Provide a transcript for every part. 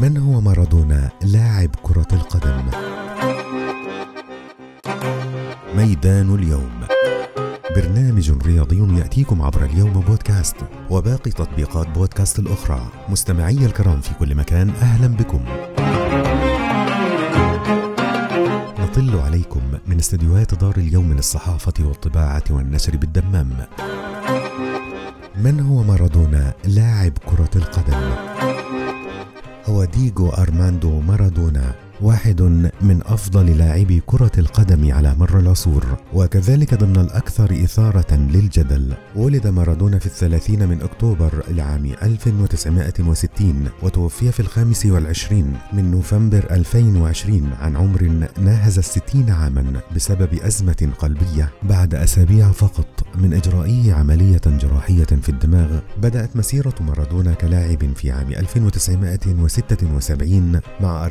من هو مارادونا لاعب كرة القدم؟ ميدان اليوم برنامج رياضي يأتيكم عبر اليوم بودكاست وباقي تطبيقات بودكاست الأخرى مستمعي الكرام في كل مكان أهلا بكم نطل عليكم من استديوهات دار اليوم للصحافة والطباعة والنشر بالدمام من هو مارادونا لاعب كرة القدم؟ هو ديغو أرماندو مارادونا. واحد من أفضل لاعبي كرة القدم على مر العصور وكذلك ضمن الأكثر إثارة للجدل ولد مارادونا في الثلاثين من أكتوبر لعام 1960 وتوفي في الخامس والعشرين من نوفمبر 2020 عن عمر ناهز الستين عاما بسبب أزمة قلبية. بعد أسابيع فقط من إجرائه عملية جراحية في الدماغ بدأت مسيرة مارادونا كلاعب في عام 1976 مع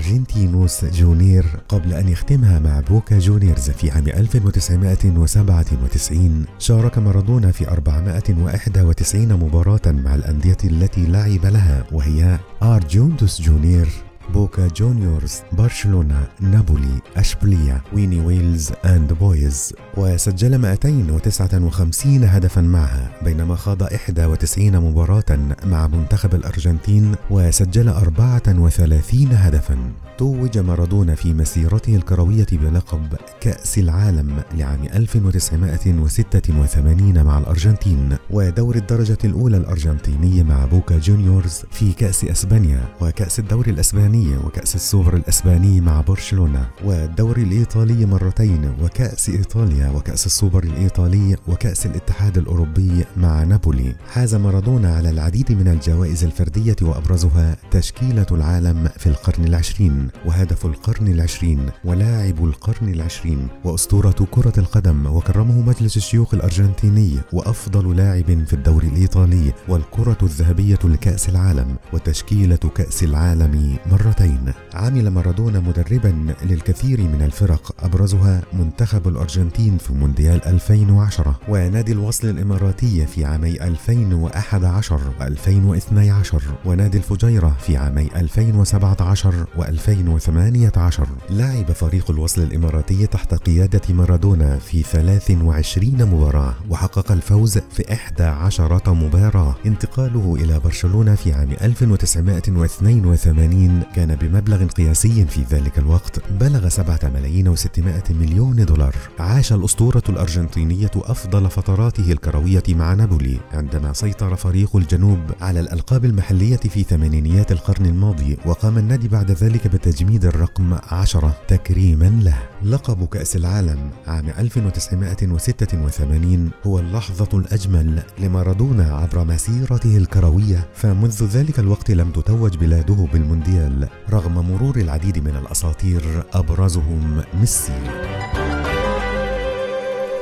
أرجنتينوس جونيورز قبل أن يختمها مع بوكا جونيورز في عام 1997 شارك مارادونا في 491 مباراة مع الأندية التي لعب لها وهي أرجنتينوس جونيورز. بوكا جونيورز برشلونة نابولي أشبيلية ونيويلز أولد بويز وسجل 259 هدفا معها بينما خاض 91 مباراة مع منتخب الأرجنتين وسجل 34 هدفا. توج مارادونا في مسيرته الكروية بلقب كأس العالم لعام 1986 مع الأرجنتين ودور الدرجة الأولى الأرجنتيني مع بوكا جونيورز في كأس أسبانيا وكأس الدوري الأسباني وكأس السوبر الأسباني مع برشلونة والدوري الإيطالي مرتين وكأس إيطاليا وكأس السوبر الإيطالي وكأس الاتحاد الأوروبي مع نابولي. حاز مارادونا على العديد من الجوائز الفردية وأبرزها تشكيلة العالم في القرن العشرين وهدف القرن العشرين ولاعب القرن العشرين وأسطورة كرة القدم وكرمه مجلس الشيوخ الأرجنتيني وأفضل لاعب في الدوري الإيطالي والكرة الذهبية لكأس العالم وتشكيلة كأس العالم مرتين عمل مارادونا مدربا للكثير من الفرق أبرزها منتخب الأرجنتين في مونديال 2010 ونادي الوصل الإماراتي في عامي 2011 و2012 ونادي الفجيرة في عامي 2017 و2018 لعب فريق الوصل الإماراتي تحت قيادة مارادونا في 23 مباراة وحقق الفوز في 11 مباراة. انتقاله إلى برشلونة في عام 1982 كان بمبلغ قياسي في ذلك الوقت بلغ 7 ملايين و600 مليون دولار. عاش الأسطورة الأرجنتينية أفضل فتراته الكروية مع نابولي عندما سيطر فريق الجنوب على الألقاب المحلية في ثمانينيات القرن الماضي وقام النادي بعد ذلك بتجميد الرقم 10 تكريما له. لقب كأس العالم عام 1986 هو اللحظة الأجمل لمارادونا عبر مسيرته الكروية فمنذ ذلك الوقت لم تتوج بلاده بالمونديال. رغم مرور العديد من الأساطير أبرزهم ميسي.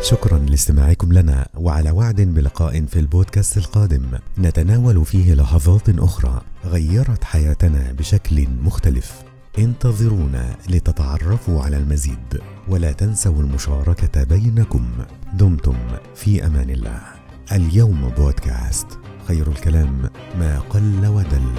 شكرا لاستماعكم لنا وعلى وعد بلقاء في البودكاست القادم. نتناول فيه لحظات أخرى غيرت حياتنا بشكل مختلف. انتظرونا لتتعرفوا على المزيد ولا تنسوا المشاركة بينكم. دمتم في أمان الله. اليوم بودكاست. خير الكلام ما قل ودل.